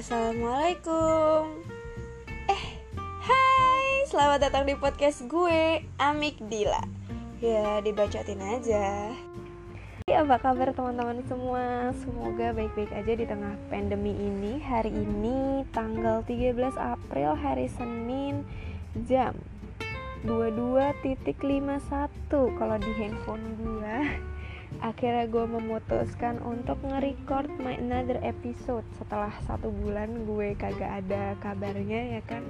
Assalamualaikum. Eh, hai. Selamat datang di podcast gue, Amik Dila. Ya, dibacotin aja. Apa kabar teman-teman semua? Semoga baik-baik aja di tengah pandemi ini. Hari ini tanggal 13 April hari Senin jam 22.51 kalau di handphone gue akhirnya gue memutuskan untuk nge-record my another episode. Setelah satu bulan gue kagak ada kabarnya ya kan?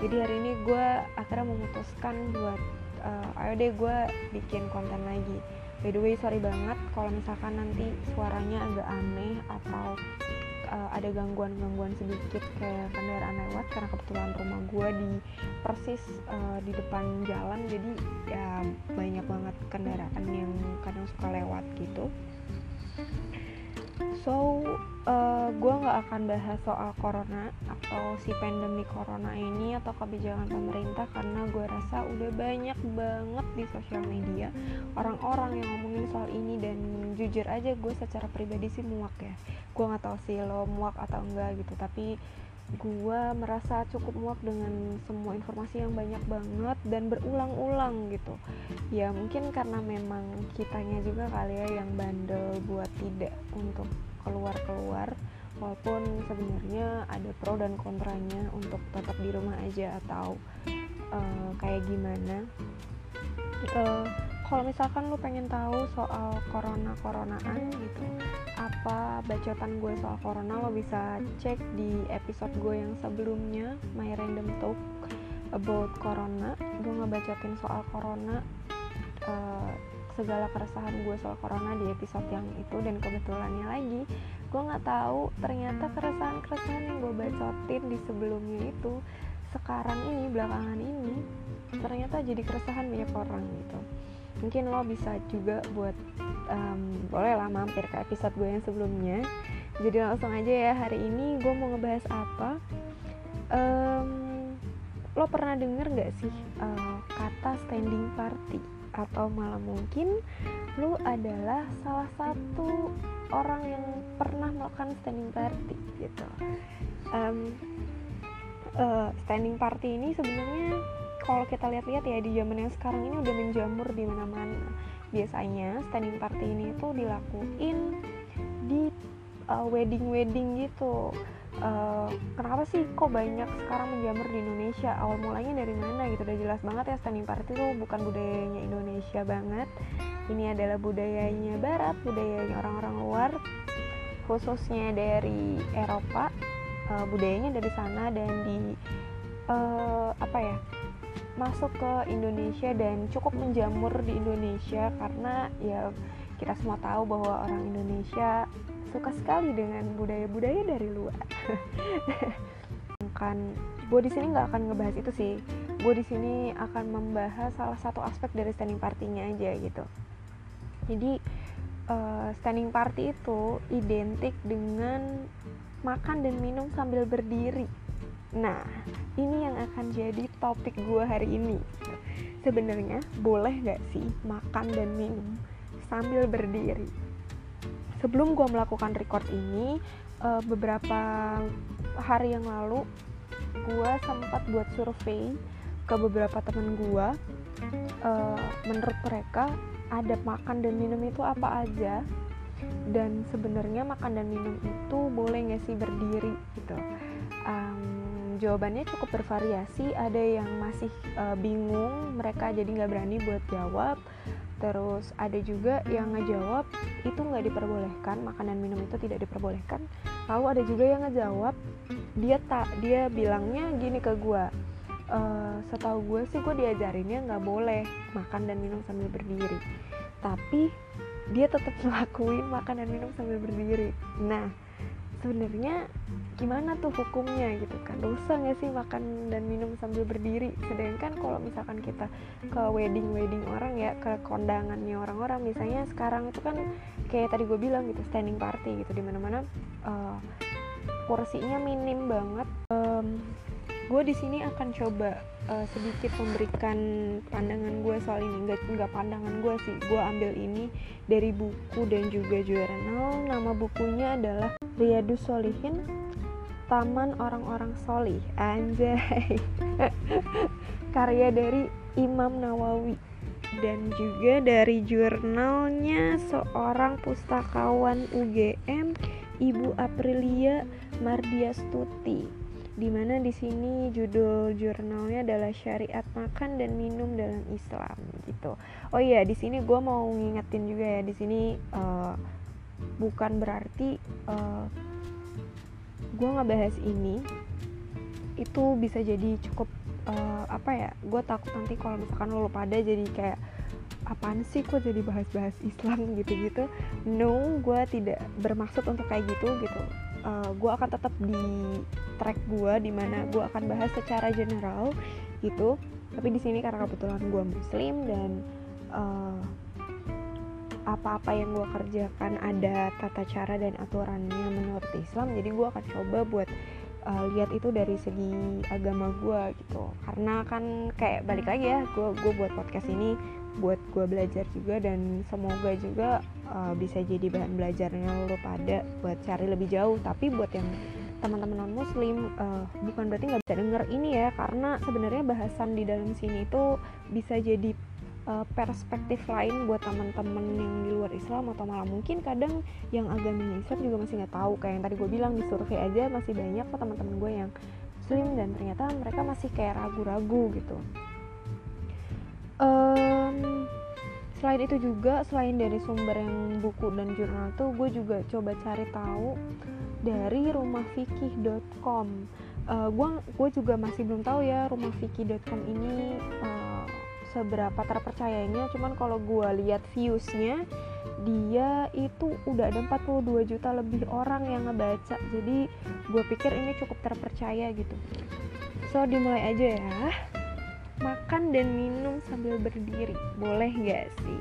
Jadi hari ini gue akhirnya memutuskan buat uh, ayo deh gue bikin konten lagi. By the way sorry banget kalau misalkan nanti suaranya agak aneh atau uh, ada gangguan-gangguan sedikit kayak kendaraan lewat karena kebetulan rumah gue di persis uh, di depan jalan. Jadi ya banyak banget kendaraan yang kadang suka lewat gitu. So uh, gue nggak akan bahas soal corona atau si pandemi corona ini atau kebijakan pemerintah karena gue rasa udah banyak banget di sosial media orang-orang yang ngomongin soal ini dan jujur aja gue secara pribadi sih muak ya. Gue nggak tahu sih lo muak atau enggak gitu tapi gue merasa cukup muak dengan semua informasi yang banyak banget dan berulang-ulang gitu. Ya mungkin karena memang kitanya juga kali ya yang bandel buat tidak untuk keluar-keluar walaupun sebenarnya ada pro dan kontranya untuk tetap di rumah aja atau uh, kayak gimana. Uh, kalau misalkan lu pengen tahu soal corona coronaan gitu apa bacotan gue soal corona lo bisa cek di episode gue yang sebelumnya my random talk about corona. Gue ngebacotin soal corona uh, segala keresahan gue soal corona di episode yang itu dan kebetulannya lagi gue nggak tahu ternyata keresahan keresahan yang gue bacotin di sebelumnya itu sekarang ini belakangan ini ternyata jadi keresahan banyak orang gitu. Mungkin lo bisa juga buat um, boleh lah mampir ke episode gue yang sebelumnya. Jadi langsung aja ya hari ini gue mau ngebahas apa? Um, lo pernah denger gak sih uh, kata standing party atau malah mungkin lo adalah salah satu orang yang pernah melakukan standing party gitu. Um, uh, standing party ini sebenarnya kalau kita lihat-lihat ya di zaman yang sekarang ini udah menjamur di mana-mana. Biasanya standing party ini tuh dilakuin di uh, wedding-wedding gitu uh, kenapa sih kok banyak sekarang menjamur di Indonesia? Awal mulanya dari mana gitu? Udah jelas banget ya standing party tuh bukan budayanya Indonesia banget. Ini adalah budayanya Barat budayanya orang-orang luar khususnya dari Eropa. Uh, budayanya dari sana dan di uh, apa ya masuk ke Indonesia dan cukup menjamur di Indonesia karena ya kita semua tahu bahwa orang Indonesia suka sekali dengan budaya-budaya dari luar. kan gue di sini nggak akan ngebahas itu sih. Gue di sini akan membahas salah satu aspek dari standing partinya aja gitu. Jadi uh, standing party itu identik dengan makan dan minum sambil berdiri Nah, ini yang akan jadi topik gue hari ini. Sebenarnya boleh gak sih makan dan minum sambil berdiri? Sebelum gue melakukan record ini, uh, beberapa hari yang lalu gue sempat buat survei ke beberapa temen gue. Uh, menurut mereka ada makan dan minum itu apa aja? Dan sebenarnya makan dan minum itu boleh nggak sih berdiri gitu? Um, jawabannya cukup bervariasi. Ada yang masih uh, bingung mereka jadi nggak berani buat jawab terus ada juga yang ngejawab itu nggak diperbolehkan makanan minum itu tidak diperbolehkan. Lalu ada juga yang ngejawab dia tak dia bilangnya gini ke gue uh, setahu gue sih gue diajarinnya nggak boleh makan dan minum sambil berdiri tapi dia tetap ngelakuin makan dan minum sambil berdiri. Nah sebenarnya gimana tuh hukumnya gitu kan? Dosa nggak sih makan dan minum sambil berdiri? Sedangkan kalau misalkan kita ke wedding wedding orang ya ke kondangannya orang-orang misalnya sekarang itu kan kayak tadi gue bilang gitu standing party gitu di mana mana uh, porsinya minim banget. Um, gue di sini akan coba uh, sedikit memberikan pandangan gue soal ini. Nggak nggak pandangan gue sih gue ambil ini dari buku dan juga jurnal. Nama bukunya adalah Riyadus Solihin Taman Orang-orang Solih Anjay Karya dari Imam Nawawi dan juga dari jurnalnya seorang pustakawan UGM Ibu Aprilia Mardiastuti di mana di sini judul jurnalnya adalah syariat makan dan minum dalam Islam gitu. Oh iya di sini gue mau ngingetin juga ya di sini uh, bukan berarti uh, gue ngebahas ini itu bisa jadi cukup uh, apa ya gue takut nanti kalau misalkan lo pada jadi kayak apaan sih kok jadi bahas-bahas Islam? gitu-gitu. No gue tidak bermaksud untuk kayak gitu gitu. Uh, gue akan tetap di track gue di mana gue akan bahas secara general gitu. Tapi di sini karena kebetulan gue muslim dan uh, apa-apa yang gue kerjakan ada tata cara dan aturannya menurut Islam jadi gue akan coba buat uh, lihat itu dari segi agama gue gitu. Karena kan kayak balik lagi ya gue gue buat podcast ini buat gue belajar juga dan semoga juga uh, bisa jadi bahan belajarnya lo pada buat cari lebih jauh. Tapi buat yang teman-teman non muslim uh, bukan berarti nggak bisa denger ini ya karena sebenarnya bahasan di dalam sini itu bisa jadi uh, perspektif lain buat teman-teman yang di luar Islam atau malah mungkin kadang yang agamanya Islam juga masih nggak tahu kayak yang tadi gue bilang di survei aja masih banyak kok teman-teman gue yang Muslim dan ternyata mereka masih kayak ragu-ragu gitu. Um, selain itu juga selain dari sumber yang buku dan jurnal tuh gue juga coba cari tahu dari rumahfikih.com uh, gue gue juga masih belum tahu ya rumahfikih.com ini uh, seberapa terpercayanya cuman kalau gue lihat viewsnya dia itu udah ada 42 juta lebih orang yang ngebaca. Jadi gue pikir ini cukup terpercaya gitu. So dimulai aja ya. Makan dan minum sambil berdiri. Boleh gak sih?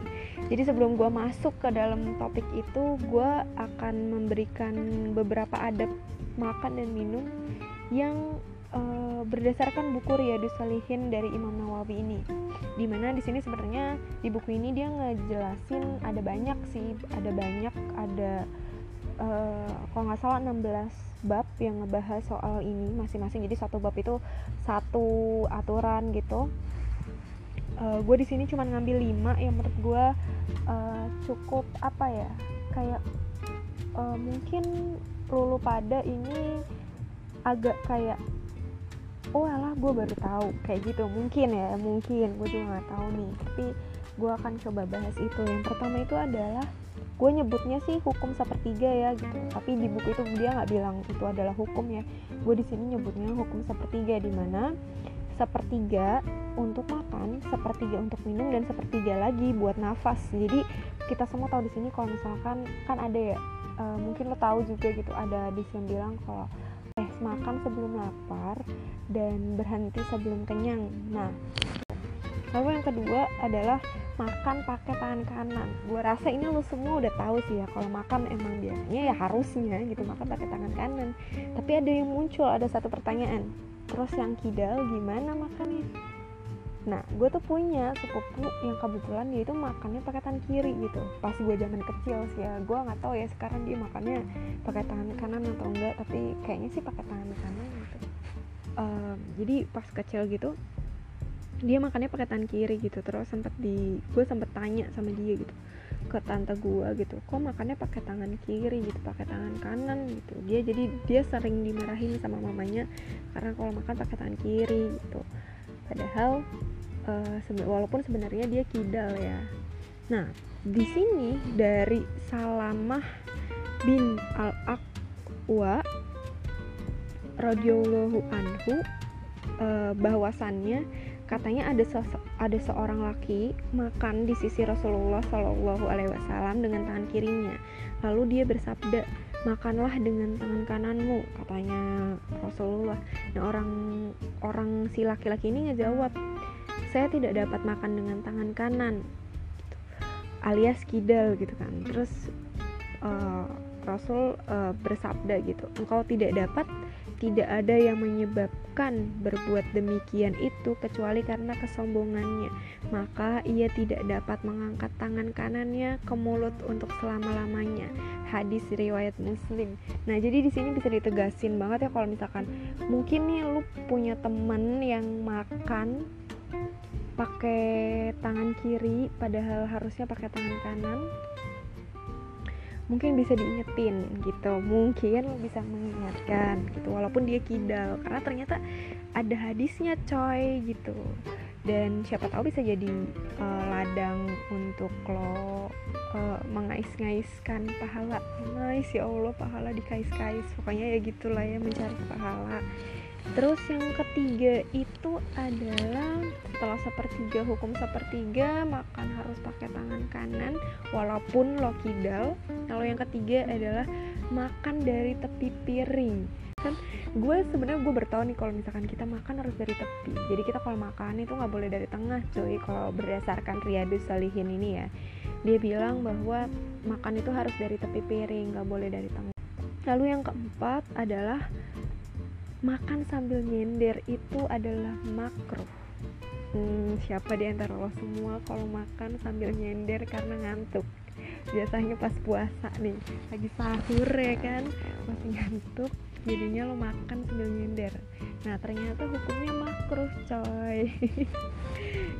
Jadi sebelum gue masuk ke dalam topik itu gue akan memberikan beberapa adab makan dan minum yang uh, berdasarkan buku Riyadus Salihin dari Imam Nawawi ini. Di mana di sini sebenarnya di buku ini dia ngejelasin ada banyak sih, ada banyak ada uh, kalau nggak salah 16 bab yang ngebahas soal ini masing-masing. Jadi satu bab itu satu aturan gitu. Uh, gue di sini cuma ngambil 5 yang menurut gue uh, cukup apa ya kayak uh, mungkin lulu pada ini agak kayak oh alah gue baru tahu. Kayak gitu mungkin ya mungkin. Gue juga nggak tahu nih tapi gue akan coba bahas itu. Yang pertama itu adalah gue nyebutnya sih hukum sepertiga ya gitu. Tapi di buku itu dia nggak bilang itu adalah hukum ya. Gue di sini nyebutnya hukum sepertiga di mana sepertiga untuk makan, sepertiga untuk minum dan sepertiga lagi buat nafas. Jadi kita semua tahu di sini kalau misalkan kan ada ya, uh, mungkin lo tahu juga gitu ada di sini bilang kalau makan sebelum lapar dan berhenti sebelum kenyang. Nah, lalu yang kedua adalah makan pakai tangan kanan. Gue rasa ini lo semua udah tahu sih ya kalau makan emang biasanya ya harusnya gitu makan pakai tangan kanan. Tapi ada yang muncul ada satu pertanyaan. Terus yang kidal gimana makannya? Nah gue tuh punya sepupu yang kebetulan dia itu makannya pakai tangan kiri gitu. Pas gue zaman kecil sih ya gue nggak tahu ya sekarang dia makannya pakai tangan kanan atau enggak tapi kayaknya sih pakai tangan kanan gitu. Um, jadi pas kecil gitu dia makannya pakai tangan kiri gitu. Terus sempat di gue sempet tanya sama dia gitu ke tante gue gitu kok makannya pakai tangan kiri gitu pakai tangan kanan gitu? Dia jadi dia sering dimarahin sama mamanya karena kalau makan pakai tangan kiri gitu. Padahal uh, walaupun sebenarnya dia kidal ya. Nah di sini dari Salamah bin al Aqwa radhiyallahu anhu uh, bahwasannya katanya ada se ada seorang laki makan di sisi Rasulullah Shallallahu Alaihi Wasallam dengan tangan kirinya. Lalu dia bersabda makanlah dengan tangan kananmu katanya Rasulullah. Nah orang orang si laki-laki ini ngejawab saya tidak dapat makan dengan tangan kanan gitu. alias kidal gitu kan terus uh, Rasul uh, bersabda gitu engkau tidak dapat tidak ada yang menyebabkan berbuat demikian itu kecuali karena kesombongannya. Maka ia tidak dapat mengangkat tangan kanannya ke mulut untuk selama-lamanya. Hadis riwayat Muslim. Nah, jadi di sini bisa ditegasin banget ya kalau misalkan mungkin nih lu punya temen yang makan pakai tangan kiri padahal harusnya pakai tangan kanan. Mungkin bisa diingetin gitu mungkin bisa mengingatkan gitu walaupun dia kidal karena ternyata ada hadisnya coy gitu. Dan siapa tahu bisa jadi uh, ladang untuk lo uh, mengais-ngaiskan pahala. Nice ya Allah pahala dikais-kais. Pokoknya ya gitulah ya mencari pahala Terus yang ketiga itu adalah setelah sepertiga hukum sepertiga makan harus pakai tangan kanan walaupun lo kidal. Lalu yang ketiga adalah makan dari tepi piring. Kan gue sebenarnya gue bertahu nih kalau misalkan kita makan harus dari tepi. Jadi kita kalau makan itu nggak boleh dari tengah, cuy. Kalau berdasarkan Riyadus Salihin ini ya, dia bilang bahwa makan itu harus dari tepi piring, nggak boleh dari tengah. Lalu yang keempat adalah makan sambil nyender itu adalah makro. Hmm, siapa di antara lo semua kalau makan sambil nyender karena ngantuk? Biasanya pas puasa nih lagi sahur ya kan? Masih ngantuk jadinya lo makan sambil nyender. Nah ternyata hukumnya makro coy.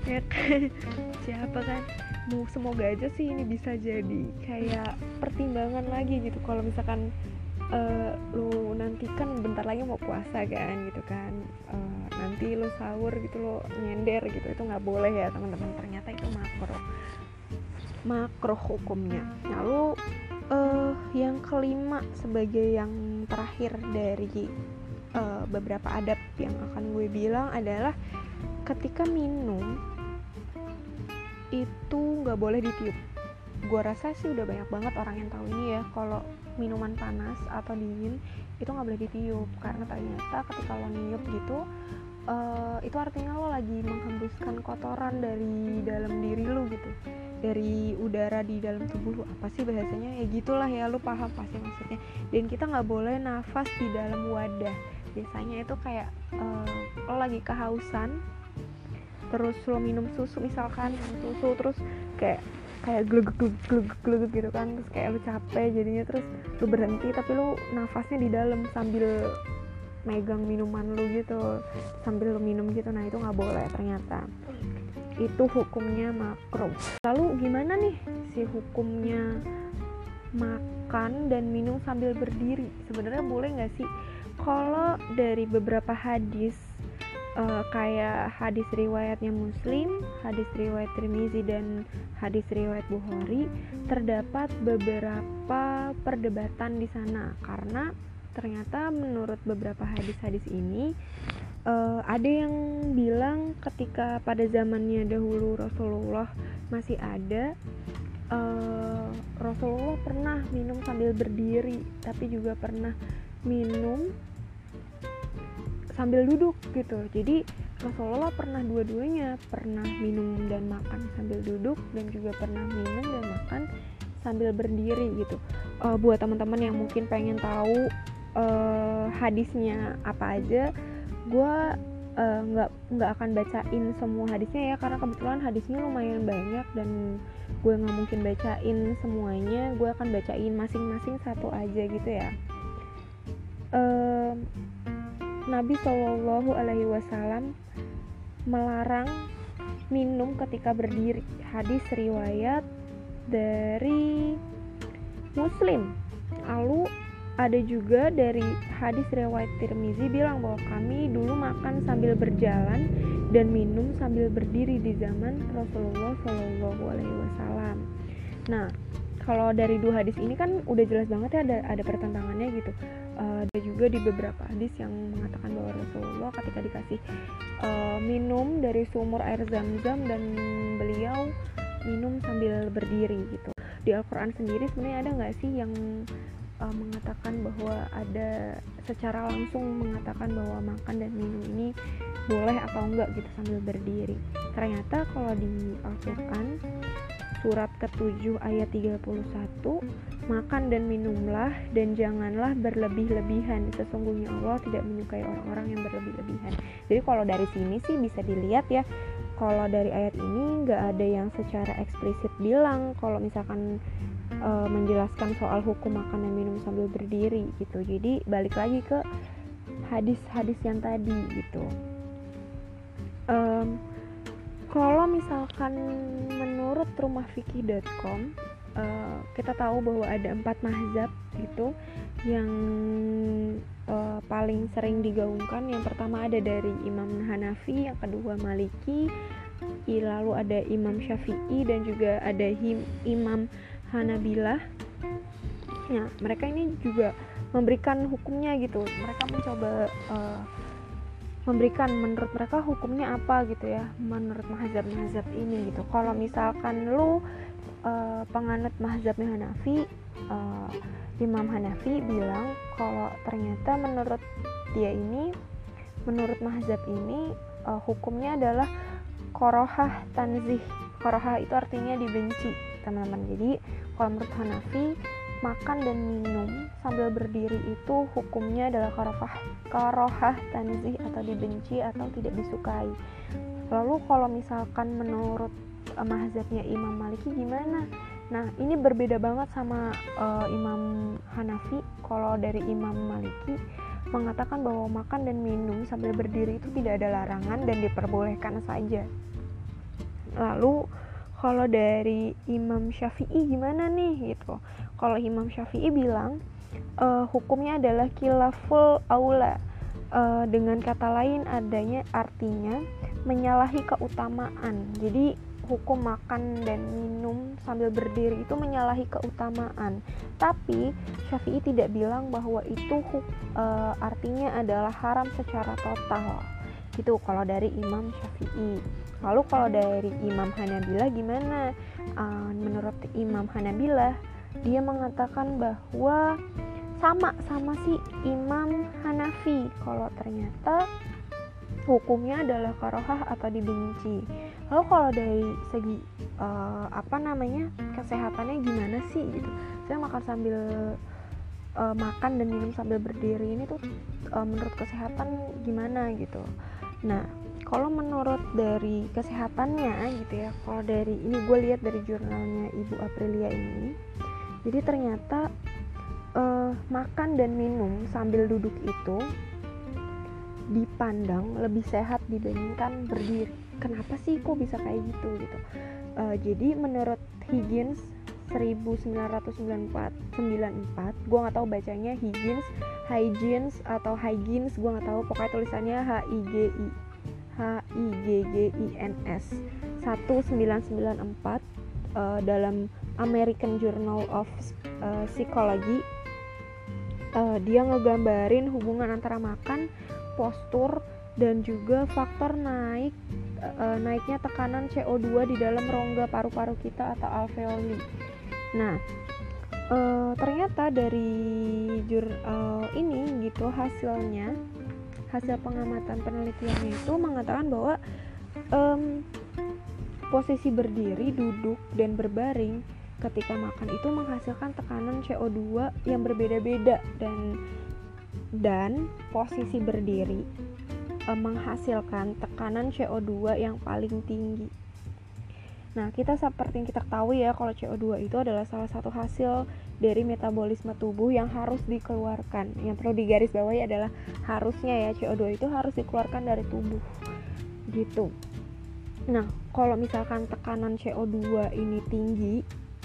Ya kan? Siapa kan? Semoga aja sih ini bisa jadi kayak pertimbangan lagi gitu. Kalau misalkan uh, lu nanti kan bentar lagi mau puasa kan gitu kan. Uh, nanti lu sahur gitu lo nyender gitu itu nggak boleh ya teman-teman. Ternyata itu makro makro hukumnya. Lalu uh, yang kelima sebagai yang terakhir dari uh, beberapa adab yang akan gue bilang adalah ketika minum itu nggak boleh ditiup. Gue rasa sih udah banyak banget orang yang tahu ini ya kalau minuman panas atau dingin itu nggak boleh ditiup. Karena ternyata ketika lo niup gitu uh, itu artinya lo lagi menghembuskan kotoran dari dalam diri lo gitu. Dari udara di dalam tubuh lo. Apa sih bahasanya? Ya gitulah ya lo paham pasti maksudnya. Dan kita nggak boleh nafas di dalam wadah. Biasanya itu kayak uh, lo lagi kehausan terus lo minum susu misalkan susu terus kayak kayak glug glug glug glug gitu kan terus kayak lu capek jadinya terus lu berhenti tapi lu nafasnya di dalam sambil megang minuman lu gitu sambil lu minum gitu. Nah itu nggak boleh ternyata. Itu hukumnya makro lalu gimana nih si hukumnya makan dan minum sambil berdiri? Sebenarnya boleh nggak sih? Kalau dari beberapa hadis uh, kayak hadis riwayatnya Muslim, hadis riwayat Tirmizi dan hadis riwayat Bukhari terdapat beberapa perdebatan di sana. Karena ternyata menurut beberapa hadis-hadis ini uh, ada yang bilang ketika pada zamannya dahulu Rasulullah masih ada uh, Rasulullah pernah minum sambil berdiri tapi juga pernah minum sambil duduk gitu. Jadi Rasulullah pernah dua-duanya. Pernah minum dan makan sambil duduk dan juga pernah minum dan makan sambil berdiri gitu. Uh, buat teman-teman yang mungkin pengen tahu uh, hadisnya apa aja gue uh, nggak nggak akan bacain semua hadisnya ya karena kebetulan hadisnya lumayan banyak dan gue nggak mungkin bacain semuanya. Gue akan bacain masing-masing satu aja gitu ya. Uh, Nabi Shallallahu Alaihi Wasallam melarang minum ketika berdiri. Hadis riwayat dari Muslim. Lalu ada juga dari hadis riwayat Tirmizi bilang bahwa kami dulu makan sambil berjalan dan minum sambil berdiri di zaman Rasulullah Shallallahu Alaihi Wasallam. Nah, kalau dari dua hadis ini kan udah jelas banget ya ada ada pertentangannya gitu. Uh, ada juga di beberapa hadis yang mengatakan bahwa Rasulullah ketika dikasih uh, minum dari sumur air zam-zam dan beliau minum sambil berdiri gitu. Di Al-Quran sendiri sebenarnya ada nggak sih yang uh, mengatakan bahwa ada secara langsung mengatakan bahwa makan dan minum ini boleh atau enggak gitu sambil berdiri? Ternyata kalau di Al-Quran surat ke-7 ayat 31 Makan dan minumlah dan janganlah berlebih-lebihan. Sesungguhnya Allah tidak menyukai orang-orang yang berlebih-lebihan. Jadi kalau dari sini sih bisa dilihat ya, kalau dari ayat ini nggak ada yang secara eksplisit bilang kalau misalkan e, menjelaskan soal hukum makan dan minum sambil berdiri gitu. Jadi balik lagi ke hadis-hadis yang tadi gitu. Um, kalau misalkan menurut rumahfikih.com uh, kita tahu bahwa ada empat mazhab gitu yang uh, paling sering digaungkan. Yang pertama ada dari Imam Hanafi yang kedua Maliki lalu ada Imam Syafi'i dan juga ada him, Imam Hanabilah. Ya mereka ini juga memberikan hukumnya gitu. Mereka mencoba uh, memberikan menurut mereka hukumnya apa gitu ya menurut mazhab-mazhab ini gitu. Kalau misalkan lu uh, penganut mazhabnya Hanafi uh, Imam Hanafi bilang kalau ternyata menurut dia ini menurut mazhab ini uh, hukumnya adalah korohah tanzih. Korohah itu artinya dibenci teman-teman. Jadi kalau menurut Hanafi makan dan minum sambil berdiri itu hukumnya adalah korohah korohah tanzih atau dibenci atau tidak disukai lalu kalau misalkan menurut uh, mazhabnya Imam Maliki gimana? Nah, ini berbeda banget sama uh, Imam Hanafi. Kalau dari Imam Maliki mengatakan bahwa makan dan minum sambil berdiri itu tidak ada larangan dan diperbolehkan saja. Lalu kalau dari Imam Syafi'i gimana nih gitu? Kalau Imam Syafi'i bilang uh, hukumnya adalah kilaful aula. Uh, dengan kata lain adanya artinya menyalahi keutamaan. Jadi hukum makan dan minum sambil berdiri itu menyalahi keutamaan. Tapi Syafi'i tidak bilang bahwa itu uh, artinya adalah haram secara total. Gitu kalau dari Imam Syafi'i. Lalu kalau dari Imam Hanabilah gimana? Uh, menurut Imam Hanabilah dia mengatakan bahwa sama sama si Imam Hanafi. Kalau ternyata hukumnya adalah karohah atau dibenci. Lalu kalau dari segi uh, apa namanya kesehatannya gimana sih gitu. Saya makan sambil uh, makan dan minum sambil berdiri ini tuh uh, menurut kesehatan gimana gitu. Nah kalau menurut dari kesehatannya gitu ya kalau dari ini gue lihat dari jurnalnya ibu Aprilia ini jadi ternyata uh, makan dan minum sambil duduk itu dipandang lebih sehat dibandingkan berdiri. Kenapa sih kok bisa kayak gitu gitu? Uh, jadi menurut Higgins 1994 94 gue nggak tahu bacanya Higgins Higgins atau Higgins gue nggak tahu pokoknya tulisannya H I G I H I G G I N S 1994 uh, dalam American Journal of uh, Psychology uh, dia ngegambarin hubungan antara makan postur dan juga faktor naik e, naiknya tekanan CO2 di dalam rongga paru-paru kita atau alveoli. Nah, e, ternyata dari jur e, ini gitu hasilnya hasil pengamatan penelitiannya itu mengatakan bahwa e, posisi berdiri, duduk dan berbaring ketika makan itu menghasilkan tekanan CO2 yang berbeda-beda dan dan posisi berdiri e, menghasilkan tekanan CO2 yang paling tinggi. Nah, kita seperti yang kita ketahui ya kalau CO2 itu adalah salah satu hasil dari metabolisme tubuh yang harus dikeluarkan. Yang perlu digarisbawahi adalah harusnya ya CO2 itu harus dikeluarkan dari tubuh. Gitu. Nah, kalau misalkan tekanan CO2 ini tinggi,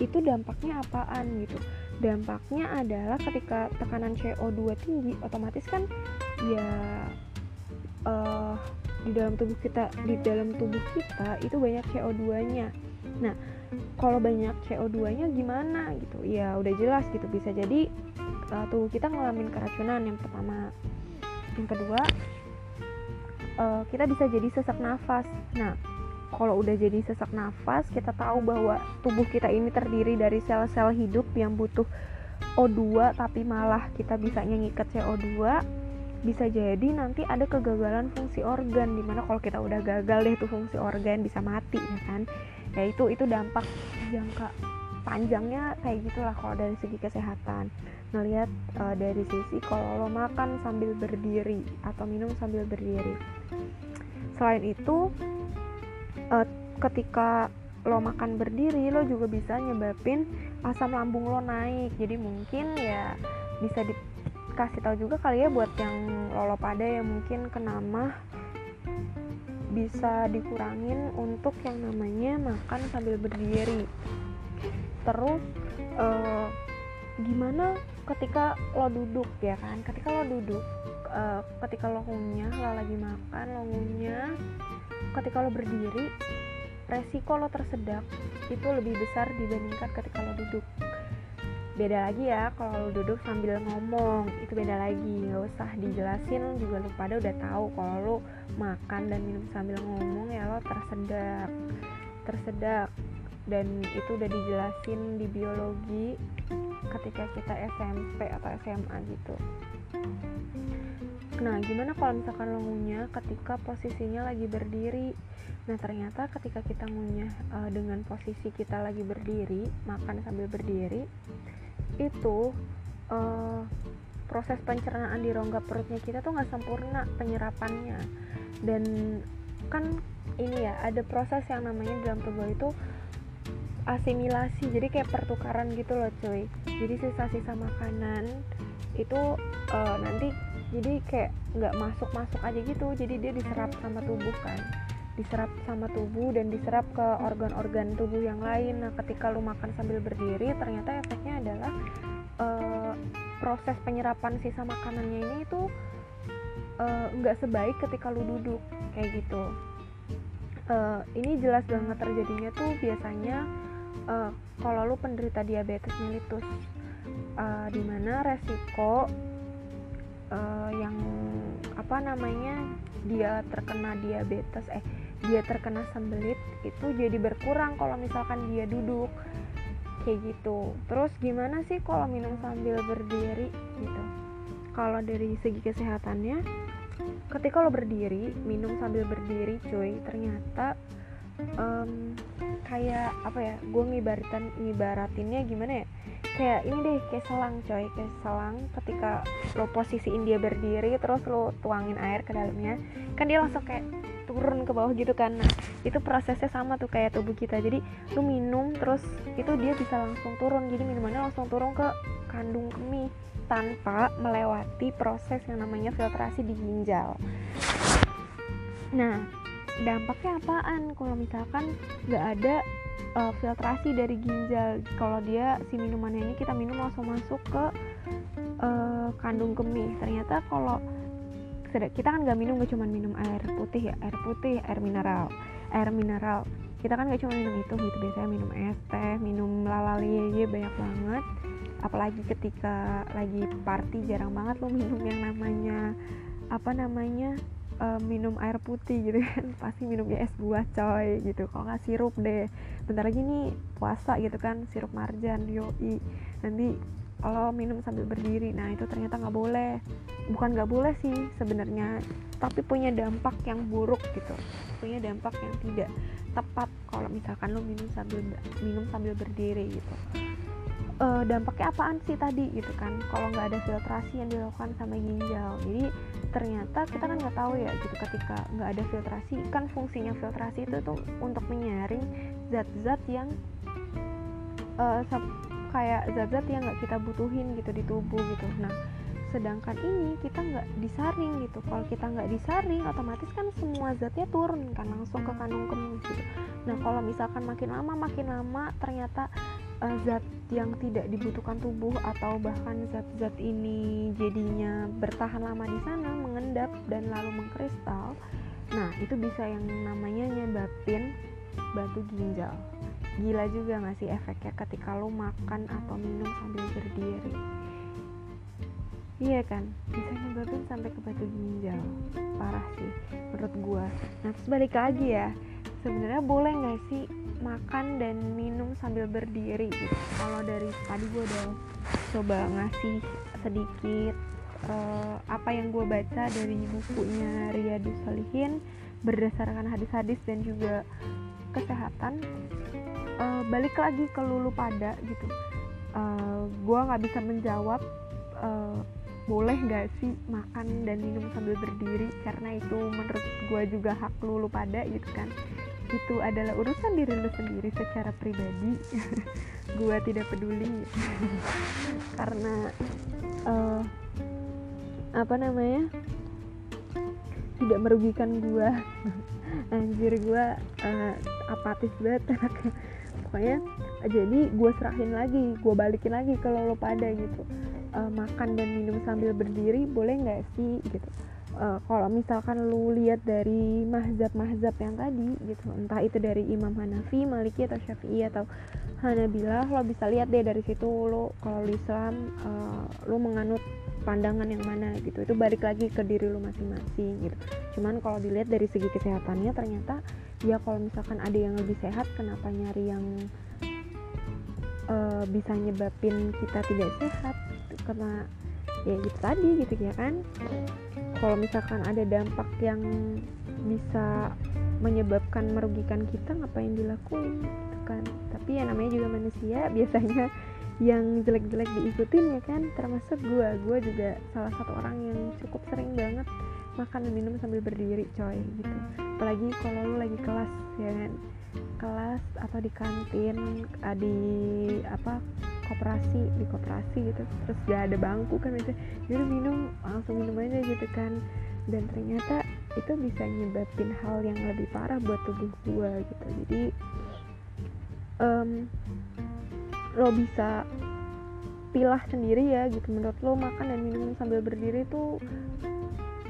itu dampaknya apaan gitu? dampaknya adalah ketika tekanan CO2 tinggi otomatis kan ya uh, di dalam tubuh kita di dalam tubuh kita itu banyak CO2-nya. Nah, kalau banyak CO2-nya gimana gitu? Ya udah jelas gitu bisa jadi uh, tubuh kita ngalamin keracunan yang pertama. Yang kedua, uh, kita bisa jadi sesak nafas. Nah, kalau udah jadi sesak nafas kita tahu bahwa tubuh kita ini terdiri dari sel-sel hidup yang butuh O2 tapi malah kita bisa ngikat CO2 bisa jadi nanti ada kegagalan fungsi organ di mana kalau kita udah gagal deh tuh fungsi organ bisa mati ya kan? Ya itu itu dampak jangka panjangnya kayak gitulah kalau dari segi kesehatan. Ngelihat uh, dari sisi kalau lo makan sambil berdiri atau minum sambil berdiri. Selain itu uh, ketika lo makan berdiri lo juga bisa nyebabin asam lambung lo naik. Jadi mungkin ya bisa dikasih tahu juga kali ya buat yang lolo pada yang mungkin kena mah bisa dikurangin untuk yang namanya makan sambil berdiri. Terus uh, gimana ketika lo duduk ya kan? Ketika lo duduk uh, ketika lo ngunyah lo lagi makan lo ngunyah ketika lo berdiri resiko lo tersedak itu lebih besar dibandingkan ketika lo duduk. Beda lagi ya kalau lo duduk sambil ngomong itu beda lagi. Nggak usah dijelasin juga lo pada udah tahu kalau lo makan dan minum sambil ngomong ya lo tersedak tersedak. Dan itu udah dijelasin di biologi ketika kita SMP atau SMA gitu Nah, gimana kalau misalkan lo ngunyah ketika posisinya lagi berdiri? Nah, ternyata ketika kita ngunyah uh, dengan posisi kita lagi berdiri, makan sambil berdiri, itu uh, proses pencernaan di rongga perutnya kita tuh nggak sempurna penyerapannya. Dan kan ini ya, ada proses yang namanya dalam tubuh itu asimilasi jadi kayak pertukaran gitu loh cuy jadi sisa-sisa makanan itu uh, nanti jadi kayak nggak masuk masuk aja gitu. Jadi dia diserap sama tubuh kan. Diserap sama tubuh dan diserap ke organ-organ tubuh yang lain. Nah ketika lu makan sambil berdiri ternyata efeknya adalah uh, proses penyerapan sisa makanannya ini itu eh, nggak uh, sebaik ketika lu duduk. Kayak gitu. Uh, ini jelas banget terjadinya tuh biasanya uh, kalau lu penderita diabetes mellitus uh, di mana resiko uh, yang apa namanya dia terkena diabetes eh dia terkena sembelit itu jadi berkurang kalau misalkan dia duduk kayak gitu. Terus gimana sih kalau minum sambil berdiri gitu? Kalau dari segi kesehatannya ketika lo berdiri minum sambil berdiri cuy ternyata um, kayak apa ya gue ngibaratin ngibaratinnya gimana ya? Kayak ini deh kayak selang coy kayak selang. Ketika lo posisiin dia berdiri terus lo tuangin air ke dalamnya kan dia langsung kayak turun ke bawah gitu kan. Nah itu prosesnya sama tuh kayak tubuh kita. Jadi lo minum terus itu dia bisa langsung turun. Jadi minumannya langsung turun ke kandung kemih tanpa melewati proses yang namanya filtrasi di ginjal. Nah dampaknya apaan? Kalau misalkan nggak ada uh, filtrasi dari ginjal kalau dia si minumannya ini kita minum langsung masuk ke uh, kandung kemih. Ternyata kalau kita kan nggak minum gak cuma minum air putih ya air putih air mineral air mineral. Kita kan gak cuma minum itu gitu biasanya minum es teh minum lalali banyak banget. Apalagi ketika lagi party jarang banget lo minum yang namanya apa namanya uh, minum air putih gitu kan. Pasti minumnya es buah coy gitu. Kalau nggak sirup deh. Bentar lagi nih puasa gitu kan sirup marjan yoi. Nanti kalau minum sambil berdiri nah itu ternyata nggak boleh. Bukan nggak boleh sih sebenarnya tapi punya dampak yang buruk gitu. Punya dampak yang tidak tepat kalau misalkan lo minum sambil minum sambil berdiri gitu uh, dampaknya apaan sih tadi gitu kan? Kalau nggak ada filtrasi yang dilakukan sama ginjal. Jadi ternyata kita kan nggak tahu ya gitu ketika nggak ada filtrasi kan fungsinya filtrasi itu tuh untuk menyaring zat-zat yang uh, kayak zat-zat yang nggak kita butuhin gitu di tubuh gitu. Nah sedangkan ini kita nggak disaring gitu. Kalau kita nggak disaring otomatis kan semua zatnya turun kan langsung ke kandung kemih gitu. Nah kalau misalkan makin lama makin lama ternyata uh, zat yang tidak dibutuhkan tubuh atau bahkan zat-zat ini jadinya bertahan lama di sana mengendap dan lalu mengkristal. Nah itu bisa yang namanya nyebabin batu ginjal. Gila juga gak sih efeknya ketika lo makan atau minum sambil berdiri? Iya kan? Bisa nyebabin sampai ke batu ginjal. Parah sih menurut gua. Nah terus balik lagi ya. Sebenarnya boleh nggak sih makan dan minum sambil berdiri. Gitu kalau dari tadi gue udah coba ngasih sedikit uh, apa yang gue baca dari bukunya Riyadus Salihin berdasarkan hadis-hadis dan juga kesehatan uh, balik lagi ke lulu pada gitu. Uh, gue nggak bisa menjawab uh, boleh nggak sih makan dan minum sambil berdiri? Karena itu menurut gue juga hak lulu pada gitu kan itu adalah urusan diri lu sendiri secara pribadi. Gue tidak peduli. Karena uh, apa namanya? Tidak merugikan gue anjir gue uh, apatis banget pokoknya jadi gue serahin lagi gue balikin lagi ke lo pada gitu. Uh, makan dan minum sambil berdiri boleh nggak sih? Gitu uh, kalau misalkan lu lihat dari mahzab-mahzab yang tadi gitu entah itu dari Imam Hanafi, Maliki atau Syafi'i atau Hanabilah lo bisa lihat deh dari situ lo kalau Islam uh, lo menganut pandangan yang mana gitu. Itu balik lagi ke diri lu masing-masing gitu. Cuman kalau dilihat dari segi kesehatannya ternyata ya kalau misalkan ada yang lebih sehat kenapa nyari yang uh, bisa nyebabin kita tidak sehat? Karena ya gitu tadi gitu ya kan kalau misalkan ada dampak yang bisa menyebabkan merugikan kita ngapain dilakuin gitu kan? Tapi ya namanya juga manusia biasanya yang jelek-jelek diikutin ya kan? Termasuk gue gue juga salah satu orang yang cukup sering banget makan dan minum sambil berdiri coy gitu. Apalagi kalau lu lagi kelas ya kan kelas atau di kantin ah, di apa koperasi di koperasi gitu. Terus gak ada bangku kan itu jadi minum langsung minum aja gitu kan. Dan ternyata itu bisa nyebabin hal yang lebih parah buat tubuh gue gitu. Jadi um, lo bisa pilah sendiri ya gitu. Menurut lo makan dan minum sambil berdiri tuh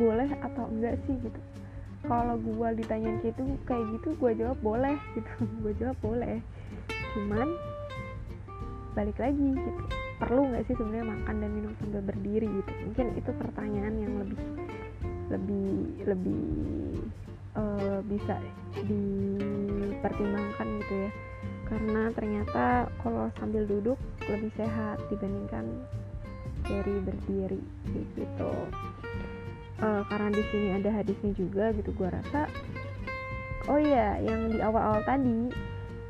boleh atau enggak sih gitu kalau gue ditanyain kayak itu kayak gitu gue jawab boleh gitu. Gue jawab boleh. Cuman balik lagi gitu. Perlu nggak sih sebenarnya makan dan minum sambil berdiri gitu? Mungkin itu pertanyaan yang lebih lebih lebih uh, bisa dipertimbangkan gitu ya. Karena ternyata kalau sambil duduk lebih sehat dibandingkan dari berdiri gitu uh, karena di sini ada hadisnya juga gitu gue rasa oh iya yang di awal-awal tadi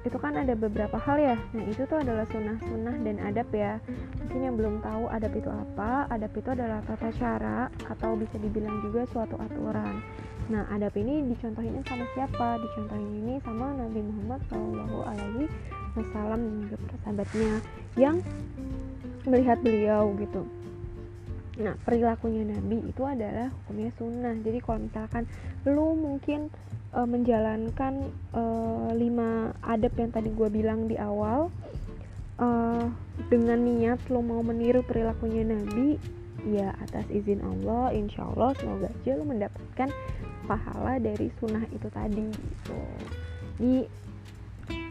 itu kan ada beberapa hal ya nah itu tuh adalah sunnah-sunnah dan adab ya mungkin yang belum tahu adab itu apa adab itu adalah tata cara atau bisa dibilang juga suatu aturan Nah, adab ini dicontohin sama siapa? Dicontohin ini sama Nabi Muhammad Shallallahu Alaihi Wasallam dan juga sahabatnya yang melihat beliau gitu. Nah, perilakunya Nabi itu adalah hukumnya sunnah. Jadi kalau misalkan lu mungkin e, menjalankan e, lima adab yang tadi gue bilang di awal e, dengan niat lu mau meniru perilakunya Nabi, ya atas izin Allah, insya Allah semoga aja lu mendapatkan pahala dari sunnah itu tadi gitu jadi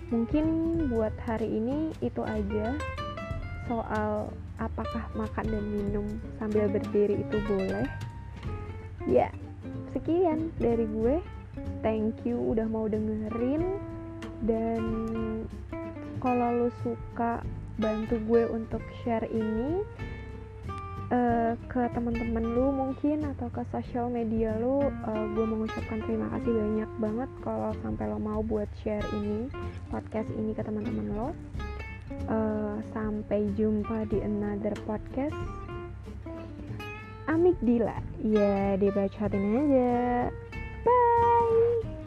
mungkin buat hari ini itu aja soal apakah makan dan minum sambil berdiri itu boleh. Ya sekian dari gue. Thank you udah mau dengerin. Dan kalau lo suka bantu gue untuk share ini uh, ke teman-teman lu mungkin atau ke sosial media lu uh, gue mengucapkan terima kasih banyak banget kalau sampai lo mau buat share ini podcast ini ke teman-teman lo uh, sampai jumpa di another podcast. Amik Dila ya dibacatin aja. Bye